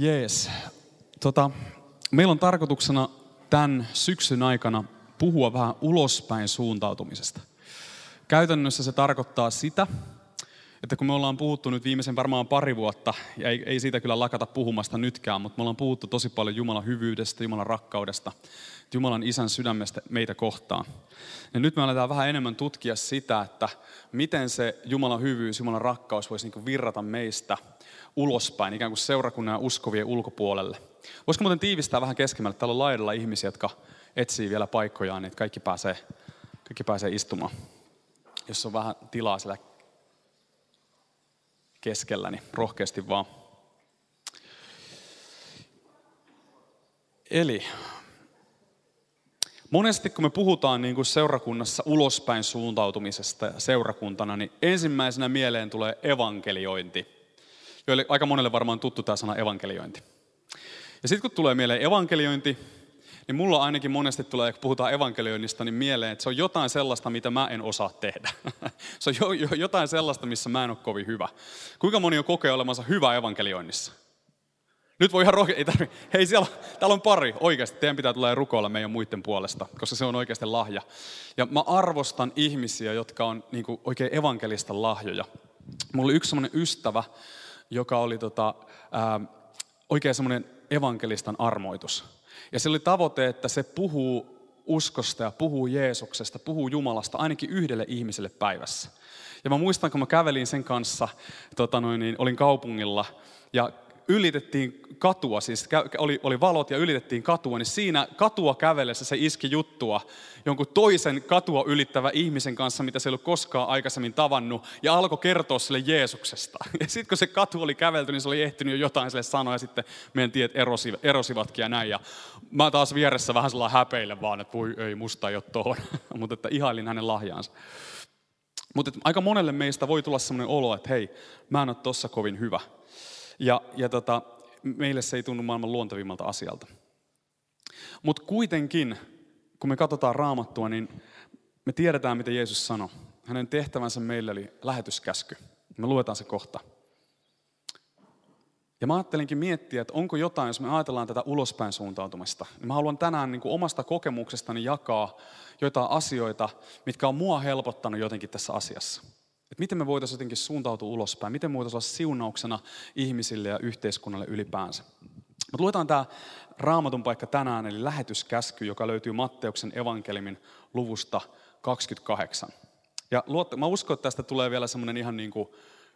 Jees. Tota, meillä on tarkoituksena tämän syksyn aikana puhua vähän ulospäin suuntautumisesta. Käytännössä se tarkoittaa sitä, että kun me ollaan puhuttu nyt viimeisen varmaan pari vuotta, ja ei, ei siitä kyllä lakata puhumasta nytkään, mutta me ollaan puhuttu tosi paljon Jumalan hyvyydestä, Jumalan rakkaudesta, Jumalan isän sydämestä meitä kohtaan. Ja nyt me aletaan vähän enemmän tutkia sitä, että miten se Jumalan hyvyys, Jumalan rakkaus voisi niin virrata meistä ulospäin, ikään kuin seurakunnan uskovien ulkopuolelle. Voisiko muuten tiivistää vähän keskemmälle? Täällä on laidalla ihmisiä, jotka etsii vielä paikkojaan, niin että kaikki pääsee, kaikki pääsee istumaan. Jos on vähän tilaa siellä keskellä, niin rohkeasti vaan. Eli monesti kun me puhutaan niin kuin seurakunnassa ulospäin suuntautumisesta seurakuntana, niin ensimmäisenä mieleen tulee evankeliointi. Joille aika monelle varmaan tuttu tämä sana evankeliointi. Ja sitten kun tulee mieleen evankeliointi, niin mulla ainakin monesti tulee, kun puhutaan evankelioinnista, niin mieleen, että se on jotain sellaista, mitä mä en osaa tehdä. se on jo, jo, jotain sellaista, missä mä en ole kovin hyvä. Kuinka moni on kokee olemansa hyvä evankelioinnissa? Nyt voi ihan rohke... Ei tarvi... Hei, siellä, täällä on pari. Oikeasti, teidän pitää tulla rukoilla meidän muiden puolesta, koska se on oikeasti lahja. Ja mä arvostan ihmisiä, jotka on niin kuin, oikein evankelista lahjoja. Mulla oli yksi semmoinen ystävä, joka oli tota, ää, oikein semmoinen evankelistan armoitus. Ja se oli tavoite, että se puhuu uskosta ja puhuu Jeesuksesta, puhuu Jumalasta ainakin yhdelle ihmiselle päivässä. Ja mä muistan, kun mä kävelin sen kanssa, tota noin, niin olin kaupungilla ja ylitettiin katua, siis oli, oli valot ja ylitettiin katua, niin siinä katua kävellessä se iski juttua jonkun toisen katua ylittävä ihmisen kanssa, mitä se ei ollut koskaan aikaisemmin tavannut, ja alkoi kertoa sille Jeesuksesta. Ja sitten kun se katu oli kävelty, niin se oli ehtinyt jo jotain sille sanoa, ja sitten meidän tiet erosi, erosivatkin ja näin. Ja mä taas vieressä vähän sellainen häpeille vaan, että voi ei, musta ei ole tohon. Mutta että ihailin hänen lahjaansa. Mutta aika monelle meistä voi tulla sellainen olo, että hei, mä en ole tossa kovin hyvä. Ja, ja tota, meille se ei tunnu maailman luontevimmalta asialta. Mutta kuitenkin, kun me katsotaan raamattua, niin me tiedetään, mitä Jeesus sanoi. Hänen tehtävänsä meille oli lähetyskäsky. Me luetaan se kohta. Ja mä ajattelinkin miettiä, että onko jotain, jos me ajatellaan tätä ulospäin suuntautumista. Niin mä haluan tänään niin kuin omasta kokemuksestani jakaa jotain asioita, mitkä on mua helpottanut jotenkin tässä asiassa. Miten me voitaisiin jotenkin suuntautua ulospäin, miten me voitaisiin olla siunauksena ihmisille ja yhteiskunnalle ylipäänsä. Mutta luetaan tämä raamatun paikka tänään, eli lähetyskäsky, joka löytyy Matteuksen evankelimin luvusta 28. Ja luot, mä uskon, että tästä tulee vielä semmoinen ihan, niin kuin,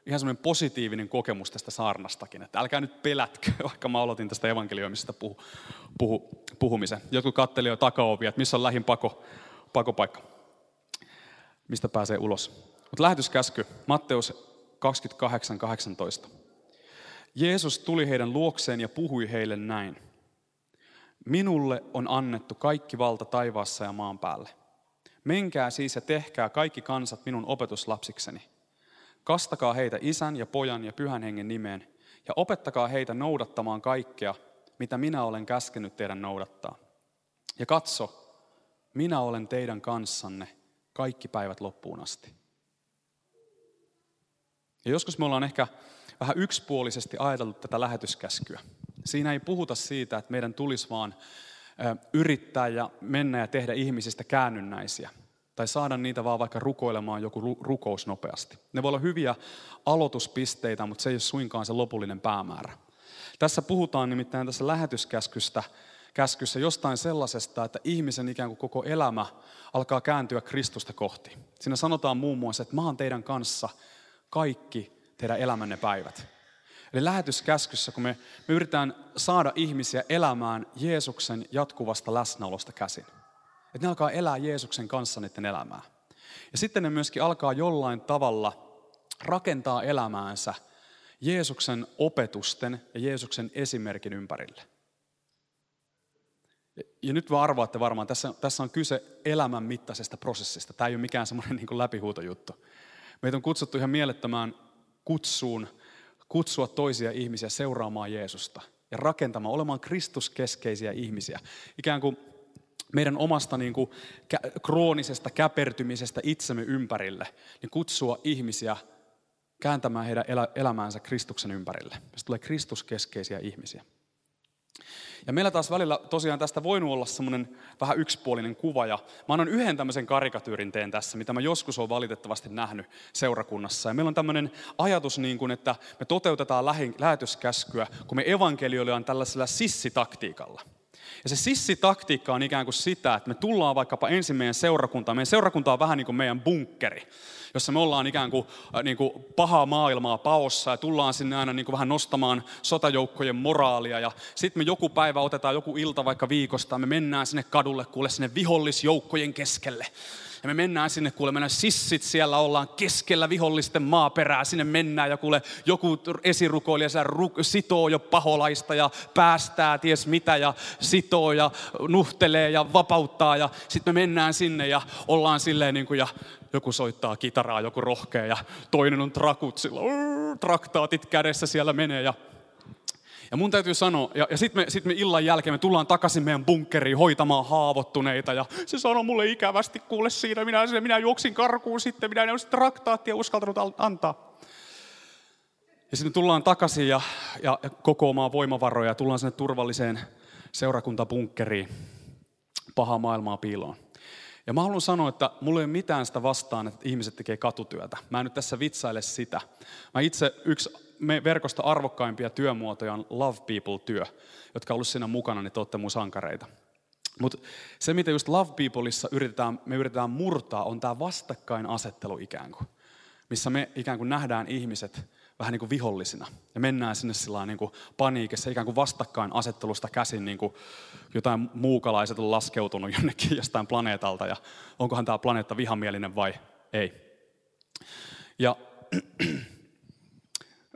ihan semmoinen positiivinen kokemus tästä saarnastakin. Että älkää nyt pelätkö, vaikka mä aloitin tästä evankelioimisesta puhu, puhu, puhumisen. Jotkut katteli jo takaovia, että missä on lähin pako, pakopaikka, mistä pääsee ulos. Mutta lähetyskäsky, Matteus 28, 18. Jeesus tuli heidän luokseen ja puhui heille näin. Minulle on annettu kaikki valta taivaassa ja maan päälle. Menkää siis ja tehkää kaikki kansat minun opetuslapsikseni. Kastakaa heitä isän ja pojan ja pyhän hengen nimeen ja opettakaa heitä noudattamaan kaikkea, mitä minä olen käskenyt teidän noudattaa. Ja katso, minä olen teidän kanssanne kaikki päivät loppuun asti. Ja joskus me ollaan ehkä vähän yksipuolisesti ajateltu tätä lähetyskäskyä. Siinä ei puhuta siitä, että meidän tulisi vaan yrittää ja mennä ja tehdä ihmisistä käännynnäisiä. Tai saada niitä vaan vaikka rukoilemaan joku rukous nopeasti. Ne voi olla hyviä aloituspisteitä, mutta se ei ole suinkaan se lopullinen päämäärä. Tässä puhutaan nimittäin tässä lähetyskäskystä käskyssä jostain sellaisesta, että ihmisen ikään kuin koko elämä alkaa kääntyä Kristusta kohti. Siinä sanotaan muun muassa, että mä oon teidän kanssa kaikki teidän elämänne päivät. Eli lähetyskäskyssä, kun me, me yritetään saada ihmisiä elämään Jeesuksen jatkuvasta läsnäolosta käsin. Että ne alkaa elää Jeesuksen kanssa niiden elämää. Ja sitten ne myöskin alkaa jollain tavalla rakentaa elämäänsä Jeesuksen opetusten ja Jeesuksen esimerkin ympärille. Ja nyt vaan arvaatte varmaan, tässä, tässä on kyse elämän mittaisesta prosessista. Tämä ei ole mikään semmoinen niin läpihuutojuttu. Meitä on kutsuttu ihan mielettömään kutsuun kutsua toisia ihmisiä seuraamaan Jeesusta ja rakentamaan, olemaan Kristuskeskeisiä ihmisiä. Ikään kuin meidän omasta niin kuin, kroonisesta käpertymisestä itsemme ympärille, niin kutsua ihmisiä kääntämään heidän elämäänsä Kristuksen ympärille. Se tulee Kristuskeskeisiä ihmisiä. Ja meillä taas välillä tosiaan tästä voinut olla semmoinen vähän yksipuolinen kuva. Ja mä annan yhden tämmöisen karikatyyrin teen tässä, mitä mä joskus olen valitettavasti nähnyt seurakunnassa. Ja meillä on tämmöinen ajatus, niin kuin, että me toteutetaan lähetyskäskyä, kun me evankelioidaan tällaisella sissitaktiikalla. Ja se sissitaktiikka on ikään kuin sitä, että me tullaan vaikkapa ensin meidän seurakuntaan. Meidän seurakunta on vähän niin kuin meidän bunkkeri jossa me ollaan ikään kuin, äh, niin kuin pahaa maailmaa paossa ja tullaan sinne aina niin kuin vähän nostamaan sotajoukkojen moraalia. Ja sitten me joku päivä otetaan joku ilta vaikka viikosta, me mennään sinne kadulle, kuule sinne vihollisjoukkojen keskelle. Ja me mennään sinne, kuule, mennään sissit siellä, ollaan keskellä vihollisten maaperää, sinne mennään ja kuule, joku esirukoilija siellä sitoo jo paholaista ja päästää ties mitä ja sitoo ja nuhtelee ja vapauttaa. Ja sitten me mennään sinne ja ollaan silleen niin kuin ja joku soittaa kitaraa, joku rohkea ja toinen on trakut sillä, traktaatit kädessä siellä menee ja ja mun täytyy sanoa, ja, ja sitten me, sit me illan jälkeen me tullaan takaisin meidän bunkkeriin hoitamaan haavoittuneita. Ja se sanoi mulle ikävästi, kuule siinä, minä, minä juoksin karkuun sitten, minä en olisi traktaattia uskaltanut antaa. Ja sitten tullaan takaisin ja, ja kokoamaan voimavaroja ja tullaan sinne turvalliseen seurakuntabunkkeriin paha maailmaa piiloon. Ja mä haluan sanoa, että mulla ei ole mitään sitä vastaan, että ihmiset tekee katutyötä. Mä en nyt tässä vitsaile sitä. Mä itse, yksi me verkosta arvokkaimpia työmuotoja on Love People-työ, jotka on ollut siinä mukana, niin te olette mun sankareita. Mutta se, mitä just Love Peopleissa yritetään, me yritetään murtaa, on tämä vastakkainasettelu ikään kuin. Missä me ikään kuin nähdään ihmiset vähän niin kuin vihollisina. Ja mennään sinne sillä niin kuin paniikissa, ikään kuin vastakkainasettelusta käsin, niin kuin jotain muukalaiset on laskeutunut jonnekin jostain planeetalta, ja onkohan tämä planeetta vihamielinen vai ei. Ja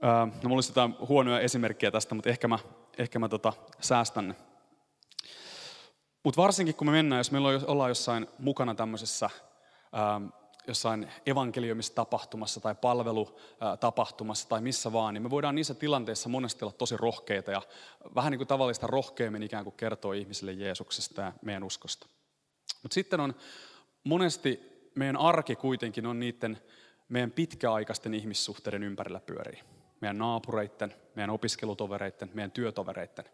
no mulla olisi jotain huonoja esimerkkejä tästä, mutta ehkä mä, ehkä mä tota, säästän ne. Mutta varsinkin kun me mennään, jos meillä ollaan jossain mukana tämmöisessä jossain evankeliumistapahtumassa tai palvelutapahtumassa tai missä vaan, niin me voidaan niissä tilanteissa monesti olla tosi rohkeita ja vähän niin kuin tavallista rohkeammin ikään kuin kertoo ihmisille Jeesuksesta ja meidän uskosta. Mutta sitten on monesti meidän arki kuitenkin on niiden meidän pitkäaikaisten ihmissuhteiden ympärillä pyörii. Meidän naapureitten, meidän opiskelutovereitten, meidän työtovereitten.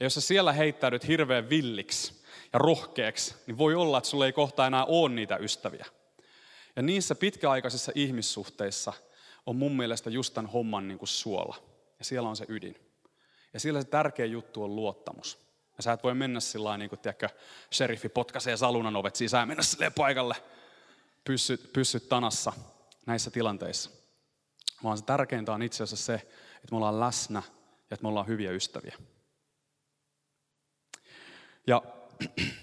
Ja jos sä siellä heittäydyt hirveän villiksi ja rohkeaksi, niin voi olla, että sulla ei kohta enää ole niitä ystäviä. Ja niissä pitkäaikaisissa ihmissuhteissa on mun mielestä just tämän homman niin kuin suola. Ja siellä on se ydin. Ja siellä se tärkeä juttu on luottamus. Ja sä et voi mennä sillä niin kuin, tiedätkö, sheriffi potkaisee salunan ovet sisään, mennä sille paikalle, pyssyt, pyssyt tanassa näissä tilanteissa. Vaan se tärkeintä on itse asiassa se, että me ollaan läsnä ja että me ollaan hyviä ystäviä. Ja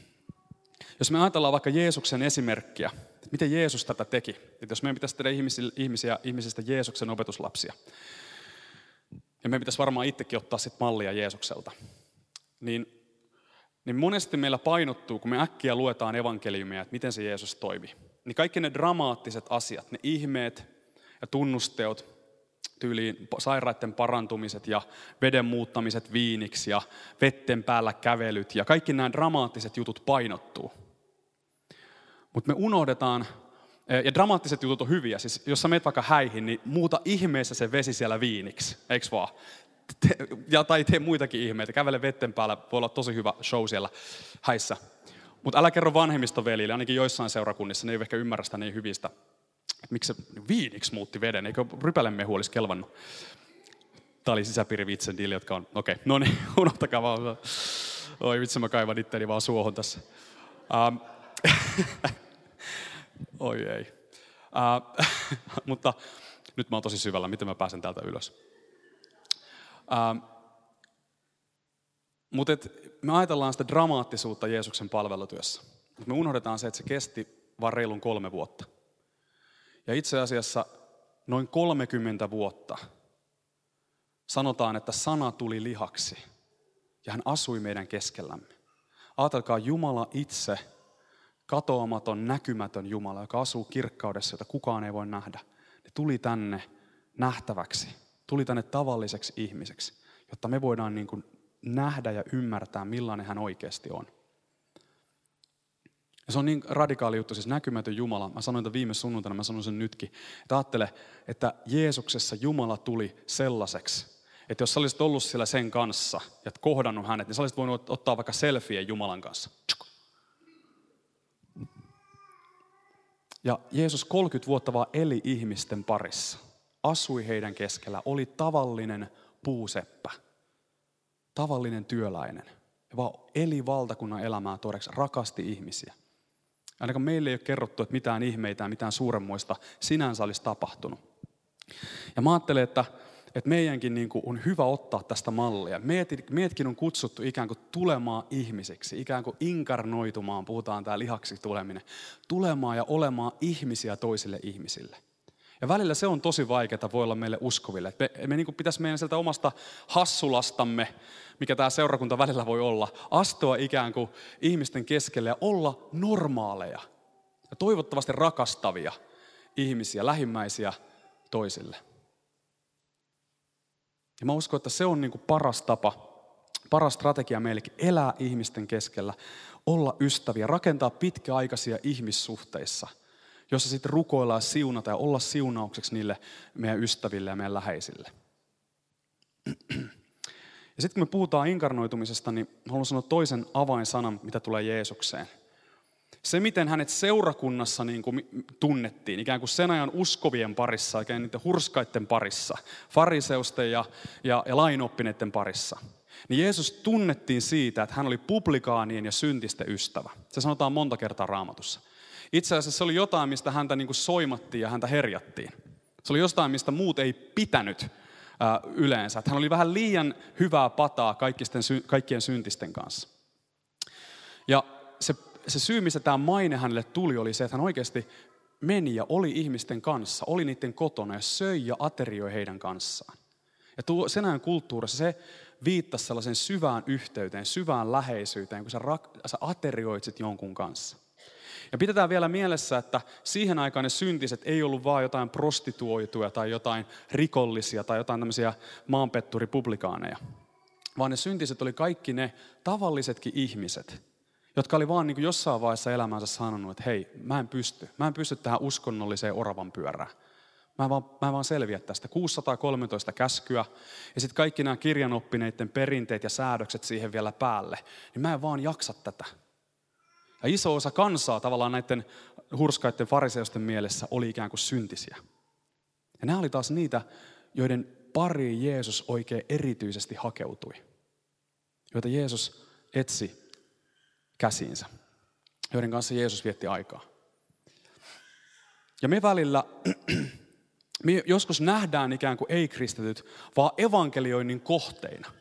jos me ajatellaan vaikka Jeesuksen esimerkkiä, miten Jeesus tätä teki. Että jos meidän pitäisi tehdä ihmisiä, ihmisistä Jeesuksen opetuslapsia, ja meidän pitäisi varmaan itsekin ottaa sit mallia Jeesukselta, niin, niin monesti meillä painottuu, kun me äkkiä luetaan evankeliumia, että miten se Jeesus toimi. Niin kaikki ne dramaattiset asiat, ne ihmeet ja tunnusteot, tyyliin sairaiden parantumiset ja veden muuttamiset viiniksi ja vetten päällä kävelyt ja kaikki nämä dramaattiset jutut painottuu. Mutta me unohdetaan, eh, ja dramaattiset jutut on hyviä, siis jos sä meet vaikka häihin, niin muuta ihmeessä se vesi siellä viiniksi, eikö vaan? Te, ja, tai tee muitakin ihmeitä, kävele vetten päällä, voi olla tosi hyvä show siellä häissä. Mutta älä kerro vanhemmistovelille, ainakin joissain seurakunnissa, ne ei ehkä ymmärrä sitä niin hyvistä. Että miksi se viiniksi muutti veden, eikö rypälemehu olisi kelvannut? Tämä oli sisäpiirivitsen diili, jotka on, okei, okay, no niin, unohtakaa vaan. Oi vitsi, mä kaivan itteni vaan suohon tässä. Um, Oi ei. Uh, mutta nyt mä oon tosi syvällä, miten mä pääsen täältä ylös. Uh, mutta me ajatellaan sitä dramaattisuutta Jeesuksen palvelutyössä. Me unohdetaan se, että se kesti vain reilun kolme vuotta. Ja itse asiassa noin 30 vuotta sanotaan, että sana tuli lihaksi ja hän asui meidän keskellämme. Ajatelkaa, Jumala itse katoamaton, näkymätön Jumala, joka asuu kirkkaudessa, jota kukaan ei voi nähdä. Ne tuli tänne nähtäväksi, tuli tänne tavalliseksi ihmiseksi, jotta me voidaan niin kuin nähdä ja ymmärtää, millainen hän oikeasti on. Ja se on niin radikaali juttu, siis näkymätön Jumala. Mä sanoin tämän viime sunnuntaina, mä sanon sen nytkin. Että ajattele, että Jeesuksessa Jumala tuli sellaiseksi, että jos sä olisit ollut siellä sen kanssa ja kohdannut hänet, niin sä olisit voinut ottaa vaikka selfie Jumalan kanssa. Ja Jeesus 30 vuotta vaan eli ihmisten parissa. Asui heidän keskellä, oli tavallinen puuseppä. Tavallinen työläinen. Ja vaan eli valtakunnan elämää todeksi, rakasti ihmisiä. Ainakaan meille ei ole kerrottu, että mitään ihmeitä mitään suuremmoista sinänsä olisi tapahtunut. Ja mä ajattelen, että, että meidänkin niin kuin on hyvä ottaa tästä mallia. Meidätkin on kutsuttu ikään kuin tulemaan ihmisiksi, ikään kuin inkarnoitumaan, puhutaan tämä lihaksi tuleminen, tulemaan ja olemaan ihmisiä toisille ihmisille. Ja välillä se on tosi vaikeaa, voi olla meille uskoville. me, me niin kuin pitäisi meidän sieltä omasta hassulastamme, mikä tämä seurakunta välillä voi olla, astua ikään kuin ihmisten keskelle ja olla normaaleja. Ja toivottavasti rakastavia ihmisiä, lähimmäisiä toisille. Ja mä uskon, että se on niin kuin paras tapa, paras strategia meillekin, elää ihmisten keskellä, olla ystäviä, rakentaa pitkäaikaisia ihmissuhteissa, jossa sitten rukoillaan siunata ja olla siunaukseksi niille meidän ystäville ja meidän läheisille. Ja sitten kun me puhutaan inkarnoitumisesta, niin haluan sanoa toisen avainsanan, mitä tulee Jeesukseen. Se, miten hänet seurakunnassa niin kuin tunnettiin, ikään kuin sen ajan uskovien parissa, ikään niiden hurskaiden parissa, fariseusten ja, ja, ja lainoppineiden parissa. Niin Jeesus tunnettiin siitä, että hän oli publikaanien ja syntisten ystävä. Se sanotaan monta kertaa raamatussa. Itse asiassa se oli jotain, mistä häntä niin kuin soimattiin ja häntä herjattiin. Se oli jostain, mistä muut ei pitänyt yleensä. Että hän oli vähän liian hyvää pataa kaikkien syntisten kanssa. Ja se, se syy, mistä tämä maine hänelle tuli, oli se, että hän oikeasti meni ja oli ihmisten kanssa, oli niiden kotona ja söi ja aterioi heidän kanssaan. Ja tuo, sen ajan kulttuurissa se viittasi sellaisen syvään yhteyteen, syvään läheisyyteen, kun sä, rak, sä aterioitsit jonkun kanssa. Ja pidetään vielä mielessä, että siihen aikaan ne syntiset ei ollut vaan jotain prostituoituja tai jotain rikollisia tai jotain tämmöisiä maanpetturipublikaaneja. Vaan ne syntiset oli kaikki ne tavallisetkin ihmiset, jotka oli vaan niin kuin jossain vaiheessa elämänsä sanonut, että hei, mä en pysty. Mä en pysty tähän uskonnolliseen oravan pyörään. Mä vaan, mä vaan selviä tästä. 613 käskyä ja sitten kaikki nämä kirjanoppineiden perinteet ja säädökset siihen vielä päälle. Niin mä en vaan jaksa tätä. Ja iso osa kansaa tavallaan näiden hurskaiden fariseusten mielessä oli ikään kuin syntisiä. Ja nämä oli taas niitä, joiden pari Jeesus oikein erityisesti hakeutui. Joita Jeesus etsi käsiinsä. Joiden kanssa Jeesus vietti aikaa. Ja me välillä, me joskus nähdään ikään kuin ei-kristityt, vaan evankelioinnin kohteina.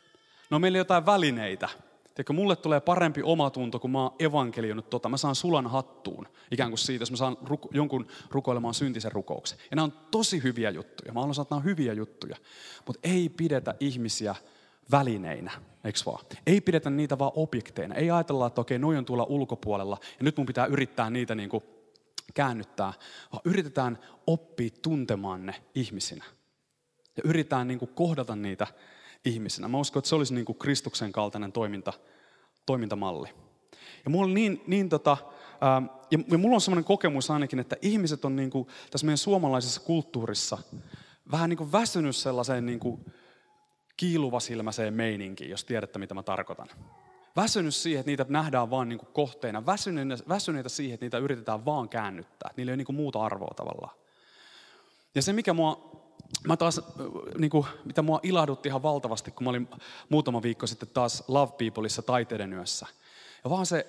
No meillä on jotain välineitä, Tiedätkö, mulle tulee parempi omatunto, kun mä oon evankelioinut tota. Mä saan sulan hattuun, ikään kuin siitä, jos mä saan ruko, jonkun rukoilemaan syntisen rukouksen. Ja nämä on tosi hyviä juttuja. Mä haluan sanoa, että nämä on hyviä juttuja. Mutta ei pidetä ihmisiä välineinä, eikö vaan? Ei pidetä niitä vaan objekteina. Ei ajatella, että okei, noin on tuolla ulkopuolella ja nyt mun pitää yrittää niitä niin kuin käännyttää. Vaan yritetään oppia tuntemaan ne ihmisinä. Ja yritetään niin kuin kohdata niitä ihmisenä. Mä uskon, että se olisi niin kuin Kristuksen kaltainen toiminta, toimintamalli. Ja mulla on niin, niin tota, ja mulla on semmoinen kokemus ainakin, että ihmiset on niin kuin, tässä meidän suomalaisessa kulttuurissa vähän niin kuin väsynyt sellaiseen niin kuin kiiluvasilmäiseen meininkiin, jos tiedätte mitä mä tarkoitan. Väsynyt siihen, että niitä nähdään vaan niin kuin kohteina. Väsyneitä, väsyneitä siihen, että niitä yritetään vaan käännyttää. Niillä ei ole niin kuin muuta arvoa tavallaan. Ja se, mikä mua mä taas, niin kuin, mitä mua ilahdutti ihan valtavasti, kun mä olin muutama viikko sitten taas Love Peopleissa taiteiden yössä. Ja vaan se,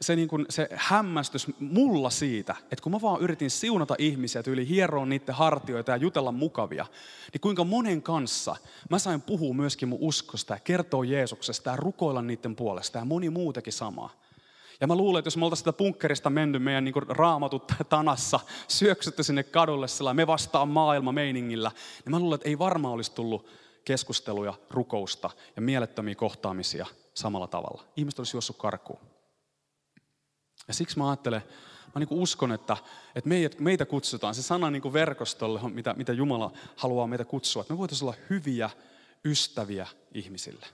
se, niin kuin, se hämmästys mulla siitä, että kun mä vaan yritin siunata ihmisiä, tyyli hieroa niiden hartioita ja jutella mukavia, niin kuinka monen kanssa mä sain puhua myöskin mun uskosta ja kertoa Jeesuksesta ja rukoilla niiden puolesta ja moni muutakin samaa. Ja mä luulen, että jos me oltaisiin sitä punkkerista menty meidän niin raamatut tanassa, syöksytty sinne kadulle sillä me vastaan maailma meiningillä, niin mä luulen, että ei varmaan olisi tullut keskusteluja, rukousta ja mielettömiä kohtaamisia samalla tavalla. Ihmiset olisi juossut karkuun. Ja siksi mä ajattelen, mä niin uskon, että, että meitä, kutsutaan, se sana niin verkostolle, mitä, mitä Jumala haluaa meitä kutsua, että me voitaisiin olla hyviä ystäviä ihmisille.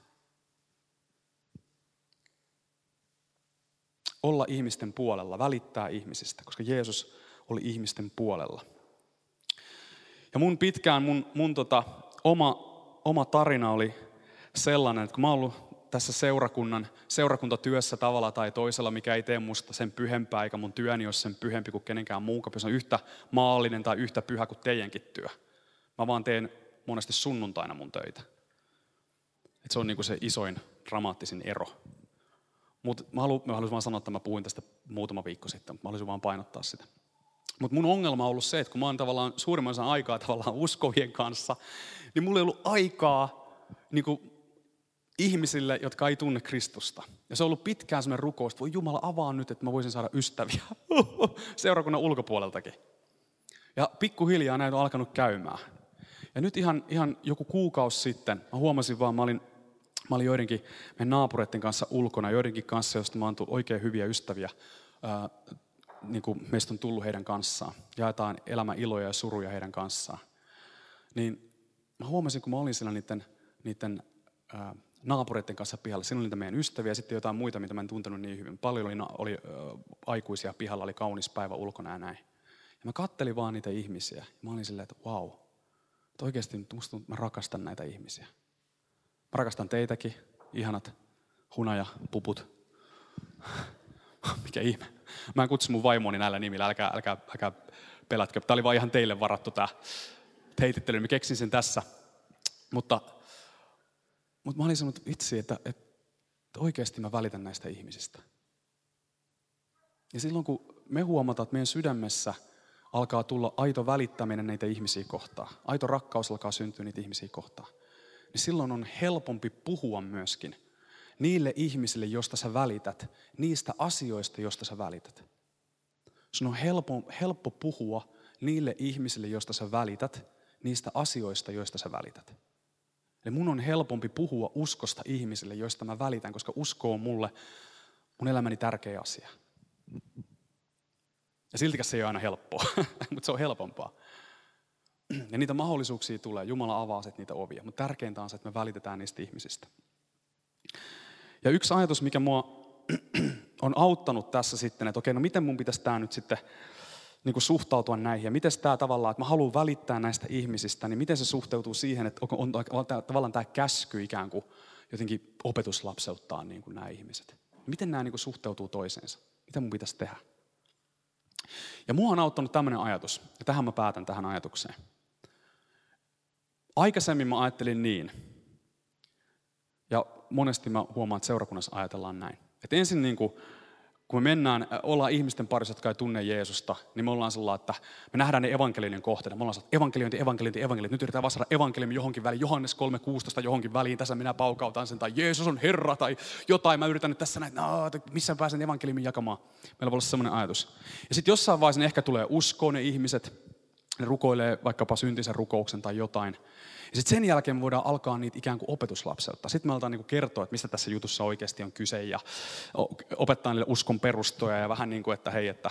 olla ihmisten puolella, välittää ihmisistä, koska Jeesus oli ihmisten puolella. Ja mun pitkään mun, mun tota, oma oma tarina oli sellainen, että kun mä oon ollut tässä seurakunnan, seurakuntatyössä tavalla tai toisella, mikä ei tee musta sen pyhempää, eikä mun työni ole sen pyhempi kuin kenenkään muun, se on yhtä maallinen tai yhtä pyhä kuin teidänkin työ. Mä vaan teen monesti sunnuntaina mun töitä. Et se on niinku se isoin, dramaattisin ero. Mutta mä, halu, mä haluaisin vaan sanoa, että mä puhuin tästä muutama viikko sitten, mutta mä haluaisin vaan painottaa sitä. Mutta mun ongelma on ollut se, että kun mä oon tavallaan suurimman osan aikaa tavallaan uskovien kanssa, niin mulla ei ollut aikaa niin kuin, ihmisille, jotka ei tunne Kristusta. Ja se on ollut pitkään sellainen rukous, että voi Jumala avaa nyt, että mä voisin saada ystäviä seurakunnan ulkopuoleltakin. Ja pikkuhiljaa näitä on alkanut käymään. Ja nyt ihan, ihan joku kuukausi sitten, mä huomasin vaan, mä olin, mä olin joidenkin meidän naapureiden kanssa ulkona, joidenkin kanssa, joista mä oon tullut oikein hyviä ystäviä. Ää, niin kuin meistä on tullut heidän kanssaan. Jaetaan elämän iloja ja suruja heidän kanssaan. Niin mä huomasin, kun mä olin siellä niiden, niiden ää, naapureiden kanssa pihalla. Siinä oli niitä meidän ystäviä ja sitten jotain muita, mitä mä en tuntenut niin hyvin. Paljon oli, oli ää, aikuisia pihalla, oli kaunis päivä ulkona ja näin. Ja mä kattelin vaan niitä ihmisiä. Ja mä olin silleen, että wow, että oikeasti musta tuntuu, mä rakastan näitä ihmisiä. Mä rakastan teitäkin, ihanat hunajapuput. Mikä ihme. Mä en kutsu mun vaimoni näillä nimillä, älkää, älkää, älkää pelätkö. Tämä oli vaan ihan teille varattu tämä heitittely. Mä keksin sen tässä. Mutta, mutta mä olin sanonut itse, että, että oikeasti mä välitän näistä ihmisistä. Ja silloin kun me huomataan, että meidän sydämessä alkaa tulla aito välittäminen näitä ihmisiä kohtaan, aito rakkaus alkaa syntyä niitä ihmisiä kohtaan, niin silloin on helpompi puhua myöskin niille ihmisille, josta sä välität, niistä asioista, josta sä välität. Sun on helppo, helppo puhua niille ihmisille, josta sä välität, niistä asioista, joista sä välität. Eli mun on helpompi puhua uskosta ihmisille, joista mä välitän, koska usko on mulle mun elämäni tärkeä asia. Ja siltikäs se ei ole aina helppoa, mutta se on helpompaa. Ja niitä mahdollisuuksia tulee, Jumala avaa sitten niitä ovia, mutta tärkeintä on se, että me välitetään niistä ihmisistä. Ja yksi ajatus, mikä mua on auttanut tässä sitten, että okei, no miten mun pitäisi tämä nyt sitten niin kuin suhtautua näihin. Ja miten tämä tavallaan, että mä haluan välittää näistä ihmisistä, niin miten se suhteutuu siihen, että on, on, on tavallaan tämä käsky ikään kuin jotenkin opetuslapseuttaa niin kuin nämä ihmiset. Miten nämä niin kuin suhteutuu toiseensa? Mitä mun pitäisi tehdä? Ja mua on auttanut tämmöinen ajatus, ja tähän mä päätän tähän ajatukseen. Aikaisemmin mä ajattelin niin, ja monesti mä huomaan, että seurakunnassa ajatellaan näin. Että ensin niin kuin, kun me mennään, ollaan ihmisten parissa, jotka ei tunne Jeesusta, niin me ollaan sellainen, että me nähdään ne evankelioiden kohteena. Me ollaan sellainen, evankeliointi, evankeliointi, evankeliointi. Nyt yritetään vastata evankeliumi johonkin väliin, Johannes 3.16 johonkin väliin, tässä minä paukautan sen, tai Jeesus on Herra, tai jotain. Mä yritän nyt tässä näin, no, missä pääsen evankeliumin jakamaan. Meillä voi olla sellainen ajatus. Ja sitten jossain vaiheessa ehkä tulee uskoon ne ihmiset, ne rukoilee vaikkapa syntisen rukouksen tai jotain. Ja sitten sen jälkeen me voidaan alkaa niitä ikään kuin opetuslapseutta. Sitten me aletaan niin kertoa, että mistä tässä jutussa oikeasti on kyse ja opettaa niille uskon perustoja ja vähän niin kuin, että hei, että,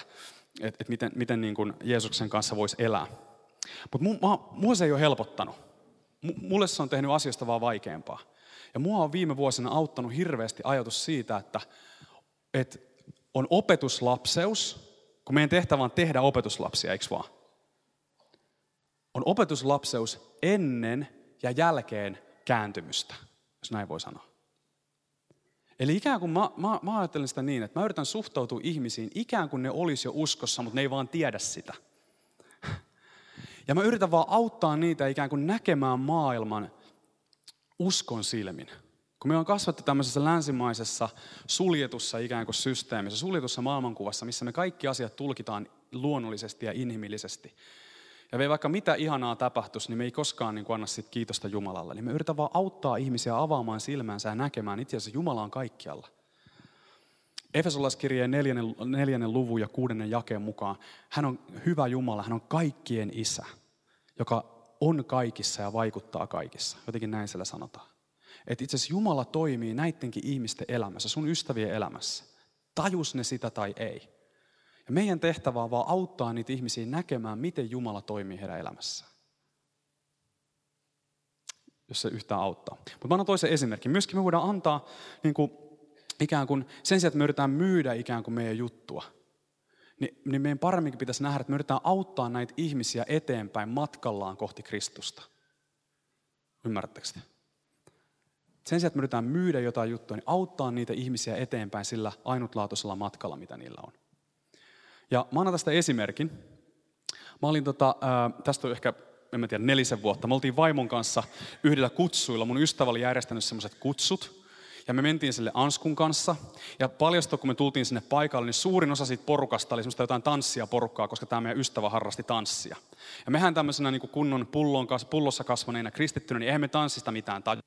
että, että miten, miten niin kuin Jeesuksen kanssa voisi elää. Mutta mua se ei ole helpottanut. Mulle se on tehnyt asiasta vaan vaikeampaa. Ja mua on viime vuosina auttanut hirveästi ajatus siitä, että, että on opetuslapseus, kun meidän tehtävä on tehdä opetuslapsia, eikö vaan? On opetuslapseus ennen ja jälkeen kääntymystä, jos näin voi sanoa. Eli ikään kuin mä, mä, mä ajattelen sitä niin, että mä yritän suhtautua ihmisiin ikään kuin ne olisi jo uskossa, mutta ne ei vaan tiedä sitä. Ja mä yritän vaan auttaa niitä ikään kuin näkemään maailman uskon silmin. Kun me on kasvattu tämmöisessä länsimaisessa suljetussa ikään kuin systeemissä, suljetussa maailmankuvassa, missä me kaikki asiat tulkitaan luonnollisesti ja inhimillisesti, ja me vaikka mitä ihanaa tapahtuisi, niin me ei koskaan niin anna sit kiitosta Jumalalle. Niin me yritetään vaan auttaa ihmisiä avaamaan silmänsä ja näkemään itse asiassa Jumala on kaikkialla. Efesolaiskirjeen neljännen, neljännen luvun ja kuudennen jakeen mukaan, hän on hyvä Jumala, hän on kaikkien isä, joka on kaikissa ja vaikuttaa kaikissa. Jotenkin näin siellä sanotaan. Että itse asiassa Jumala toimii näidenkin ihmisten elämässä, sun ystävien elämässä. Tajus ne sitä tai ei. Ja meidän tehtävä on vaan auttaa niitä ihmisiä näkemään, miten Jumala toimii heidän elämässään. Jos se yhtään auttaa. Mutta mä annan toisen esimerkin. Myöskin me voidaan antaa niin kuin, ikään kuin, sen sijaan, että me yritetään myydä ikään kuin meidän juttua, niin, niin meidän paremminkin pitäisi nähdä, että me yritetään auttaa näitä ihmisiä eteenpäin matkallaan kohti Kristusta. Ymmärrättekö te? Sen sijaan, että me yritetään myydä jotain juttua, niin auttaa niitä ihmisiä eteenpäin sillä ainutlaatuisella matkalla, mitä niillä on. Ja mä annan tästä esimerkin. Mä olin tota, ää, tästä on ehkä, en mä tiedä, nelisen vuotta. Me oltiin vaimon kanssa yhdellä kutsuilla. Mun ystävä oli järjestänyt semmoiset kutsut. Ja me mentiin sille Anskun kanssa. Ja paljastui, kun me tultiin sinne paikalle, niin suurin osa siitä porukasta oli semmoista jotain tanssia porukkaa, koska tämä meidän ystävä harrasti tanssia. Ja mehän tämmöisenä niin kunnon pullon, pullossa kasvaneina kristittynä, niin eihän me tanssista mitään tajua.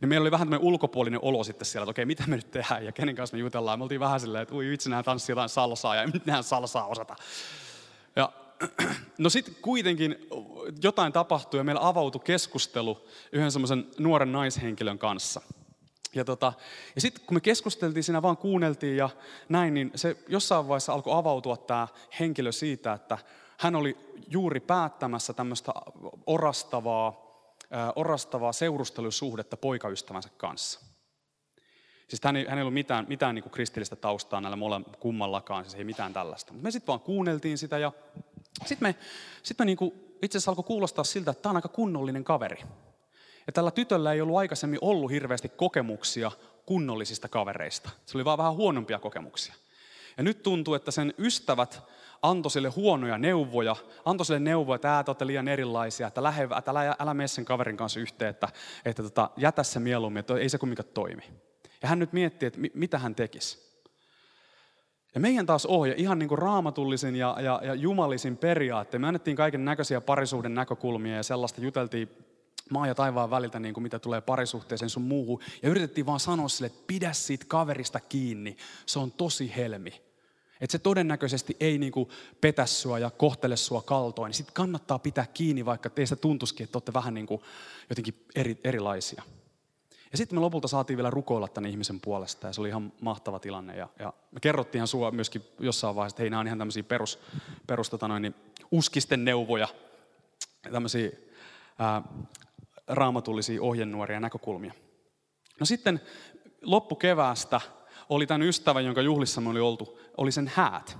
Niin meillä oli vähän tämmöinen ulkopuolinen olo sitten siellä, että okei, mitä me nyt tehdään ja kenen kanssa me jutellaan. Me oltiin vähän silleen, että ui vitsi, nämä tanssii jotain salsaa ja ei mitään salsaa osata. Ja no sitten kuitenkin jotain tapahtui ja meillä avautui keskustelu yhden semmoisen nuoren naishenkilön kanssa. Ja, tota, ja sitten kun me keskusteltiin siinä, vaan kuunneltiin ja näin, niin se jossain vaiheessa alkoi avautua tämä henkilö siitä, että hän oli juuri päättämässä tämmöistä orastavaa, orastavaa seurustelusuhdetta poikaystävänsä kanssa. Siis hän ei, hän ei ollut mitään, mitään niin kuin kristillistä taustaa näillä mole, kummallakaan, siis ei mitään tällaista. Mutta me sitten vaan kuunneltiin sitä ja sitten me, sit me niin kuin, itse asiassa alkoi kuulostaa siltä, että tämä on aika kunnollinen kaveri. Ja tällä tytöllä ei ollut aikaisemmin ollut hirveästi kokemuksia kunnollisista kavereista. Se oli vaan vähän huonompia kokemuksia. Ja nyt tuntuu, että sen ystävät antoi sille huonoja neuvoja, antoi sille neuvoja, että ää, te liian erilaisia, että, lähe, että älä, älä mene sen kaverin kanssa yhteen, että, että tota, jätä se mieluummin, että ei se kumminkaan toimi. Ja hän nyt miettii, että mitä hän tekisi. Ja meidän taas ohje, ihan niin kuin raamatullisin ja, ja, ja jumalisin periaatteen, me annettiin kaiken näköisiä parisuuden näkökulmia ja sellaista juteltiin maa ja taivaan väliltä, niin kuin mitä tulee parisuhteeseen sun muuhun. Ja yritettiin vaan sanoa sille, että pidä siitä kaverista kiinni. Se on tosi helmi. Että se todennäköisesti ei niinku petä sua ja kohtele sua kaltoin. Niin sitten kannattaa pitää kiinni, vaikka teistä tuntuisikin, että olette vähän niinku jotenkin eri, erilaisia. Ja sitten me lopulta saatiin vielä rukoilla tämän ihmisen puolesta ja se oli ihan mahtava tilanne. Ja, ja me kerrottiin ihan sua myöskin jossain vaiheessa, että hei, nämä on ihan tämmöisiä perus, perus tota noin, niin uskisten neuvoja, tämmöisiä ää, raamatullisia ohjenuoria näkökulmia. No sitten loppukeväästä oli tämän ystävän, jonka juhlissa me oli oltu, oli sen häät,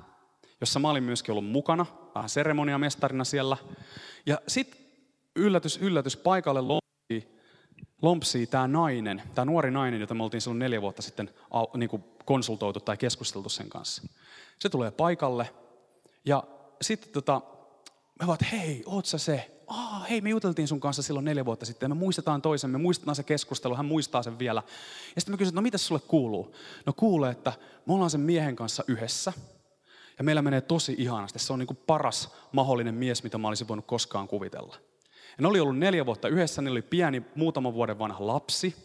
jossa mä olin myöskin ollut mukana, vähän seremoniamestarina siellä. Ja sitten yllätys, yllätys, paikalle lompsii, lompsii tämä nainen, tämä nuori nainen, jota me oltiin silloin neljä vuotta sitten niin kuin konsultoitu tai keskusteltu sen kanssa. Se tulee paikalle ja sitten tota, me vaan, hei, oot sä se? Aa, hei, me juteltiin sun kanssa silloin neljä vuotta sitten, me muistetaan toisemme, me muistetaan se keskustelu, hän muistaa sen vielä. Ja sitten mä kysyin, että no mitä sulle kuuluu? No kuulee, että me ollaan sen miehen kanssa yhdessä, ja meillä menee tosi ihanasti. Se on niin kuin paras mahdollinen mies, mitä mä olisin voinut koskaan kuvitella. Ja ne oli ollut neljä vuotta yhdessä, ne oli pieni, muutaman vuoden vanha lapsi,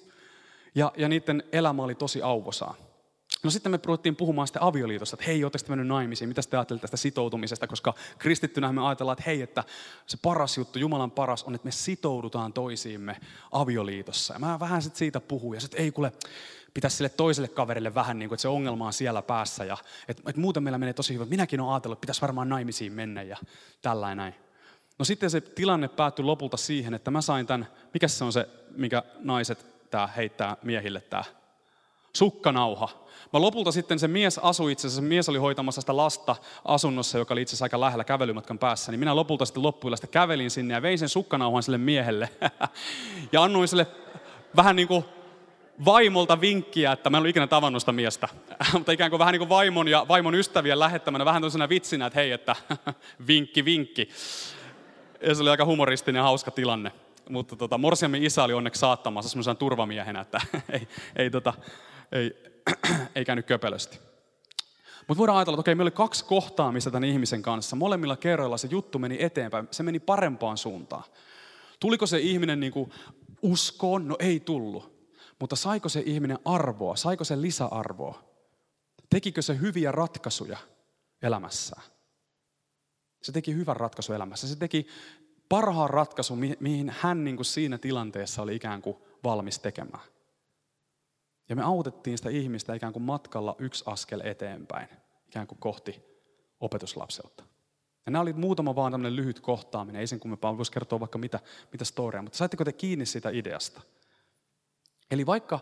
ja, ja niiden elämä oli tosi auvosaa. No sitten me ruvettiin puhumaan sitä avioliitosta, että hei, oletteko mennyt naimisiin, mitä te ajattelette tästä sitoutumisesta, koska kristittynä me ajatellaan, että hei, että se paras juttu, Jumalan paras on, että me sitoudutaan toisiimme avioliitossa. Ja mä vähän sitten siitä puhuin, ja sitten ei kuule, pitäisi sille toiselle kaverille vähän niin kuin, että se ongelma on siellä päässä, ja että, että muuten meillä menee tosi hyvin. Minäkin olen ajatellut, että pitäisi varmaan naimisiin mennä, ja tällainen näin. No sitten se tilanne päättyi lopulta siihen, että mä sain tämän, mikä se on se, mikä naiset tää heittää miehille tämä sukkanauha. Mä lopulta sitten se mies asui itse asiassa, se mies oli hoitamassa sitä lasta asunnossa, joka oli itse asiassa aika lähellä kävelymatkan päässä, niin minä lopulta sitten loppuillasta kävelin sinne ja vein sen sukkanauhan sille miehelle. ja annoin sille vähän niin kuin vaimolta vinkkiä, että mä en ollut ikinä tavannut sitä miestä. Mutta ikään kuin vähän niin kuin vaimon ja vaimon ystävien lähettämänä, vähän toisena vitsinä, että hei, että vinkki, vinkki. Ja se oli aika humoristinen ja hauska tilanne. Mutta tota, Morsiamme isä oli onneksi saattamassa semmoisena turvamiehenä, että ei, ei, tota, ei, ei käynyt köpelösti. Mutta voidaan ajatella, että okei, meillä oli kaksi kohtaamista tämän ihmisen kanssa. Molemmilla kerroilla se juttu meni eteenpäin. Se meni parempaan suuntaan. Tuliko se ihminen niin kuin uskoon? No ei tullut. Mutta saiko se ihminen arvoa? Saiko se lisäarvoa? Tekikö se hyviä ratkaisuja elämässään? Se teki hyvän ratkaisun elämässä. Se teki parhaan ratkaisun, mihin hän niin kuin siinä tilanteessa oli ikään kuin valmis tekemään. Ja me autettiin sitä ihmistä ikään kuin matkalla yksi askel eteenpäin, ikään kuin kohti opetuslapseutta. Ja nämä oli muutama vaan tämmöinen lyhyt kohtaaminen, ei sen kummempaa, voisi kertoa vaikka mitä, mitä storia, mutta saitteko te kiinni siitä ideasta? Eli vaikka,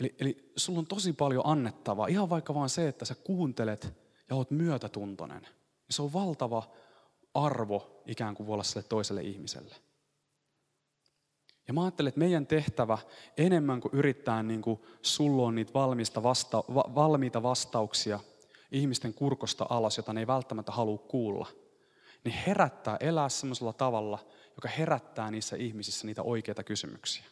eli, eli sulla on tosi paljon annettavaa, ihan vaikka vaan se, että sä kuuntelet ja oot myötätuntoinen, niin se on valtava arvo ikään kuin voi olla sille toiselle ihmiselle. Ja mä ajattelen, että meidän tehtävä enemmän kuin yrittää niin kuin sulloa niitä valmista vasta, va, valmiita vastauksia ihmisten kurkosta alas, jota ne ei välttämättä halua kuulla, niin herättää elää sellaisella tavalla, joka herättää niissä ihmisissä niitä oikeita kysymyksiä.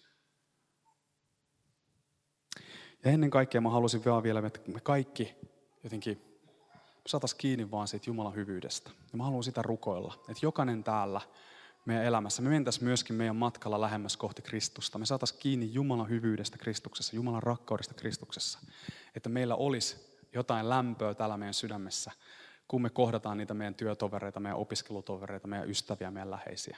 Ja ennen kaikkea mä halusin vielä, että me kaikki jotenkin saataisiin kiinni vaan siitä Jumalan hyvyydestä. Ja mä haluan sitä rukoilla, että jokainen täällä meidän elämässä, me mentäisiin myöskin meidän matkalla lähemmäs kohti Kristusta. Me saataisiin kiinni Jumalan hyvyydestä Kristuksessa, Jumalan rakkaudesta Kristuksessa. Että meillä olisi jotain lämpöä täällä meidän sydämessä, kun me kohdataan niitä meidän työtovereita, meidän opiskelutovereita, meidän ystäviä, meidän läheisiä.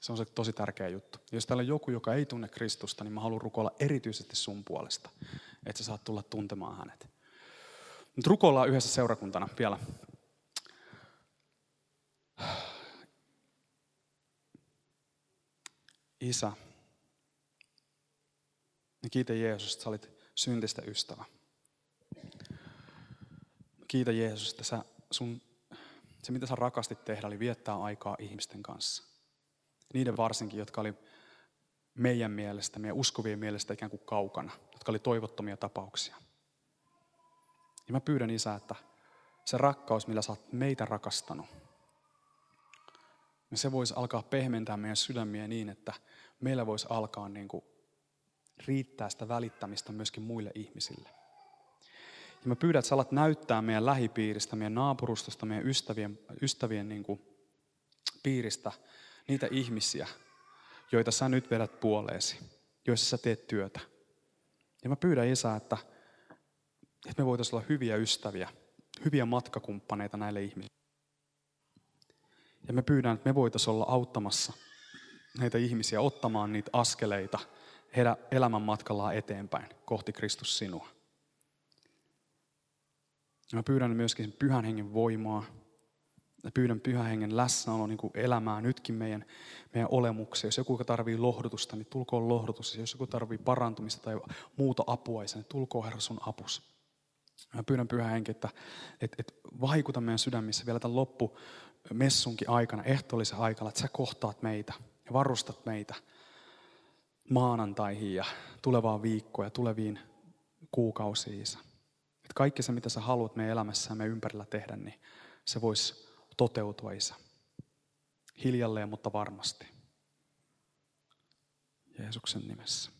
Se on se tosi tärkeä juttu. Jos täällä on joku, joka ei tunne Kristusta, niin mä haluan rukoilla erityisesti sun puolesta, että sä saat tulla tuntemaan hänet. Mutta rukoillaan yhdessä seurakuntana vielä. Isä, kiitä Jeesus, että sä olit syntistä ystävä. Kiitä Jeesus, että sä, sun, se mitä sä rakastit tehdä oli viettää aikaa ihmisten kanssa. Niiden varsinkin, jotka oli meidän mielestä, meidän uskovien mielestä ikään kuin kaukana, jotka oli toivottomia tapauksia. Ja mä pyydän Isä, että se rakkaus, millä sä oot meitä rakastanut, niin se voisi alkaa pehmentää meidän sydämiä niin, että meillä voisi alkaa niin kuin riittää sitä välittämistä myöskin muille ihmisille. Ja mä pyydän, että sä alat näyttää meidän lähipiiristä, meidän naapurustosta, meidän ystävien, ystävien niin kuin piiristä niitä ihmisiä, joita sä nyt vedät puoleesi, joissa sä teet työtä. Ja mä pyydän Isä, että, että me voitaisiin olla hyviä ystäviä, hyviä matkakumppaneita näille ihmisille. Ja me pyydän, että me voitaisiin olla auttamassa näitä ihmisiä ottamaan niitä askeleita heidän elämän matkallaan eteenpäin kohti Kristus sinua. Ja mä pyydän myöskin pyhän hengen voimaa. Ja pyydän pyhän hengen läsnäolo niin kuin elämää nytkin meidän, meidän olemukseen. Jos joku tarvii lohdutusta, niin tulkoon lohdutus. Jos joku tarvii parantumista tai muuta apua, niin tulkoon Herra sun apus. Mä pyydän pyhän henki, että, että, että vaikuta meidän sydämissä vielä tämän loppu messunkin aikana, ehtoollisen aikana, että sä kohtaat meitä ja varustat meitä maanantaihin ja tulevaan viikkoon ja tuleviin kuukausiin. Että kaikki se, mitä sä haluat meidän elämässä ja meidän ympärillä tehdä, niin se voisi toteutua, Isä. Hiljalleen, mutta varmasti. Jeesuksen nimessä.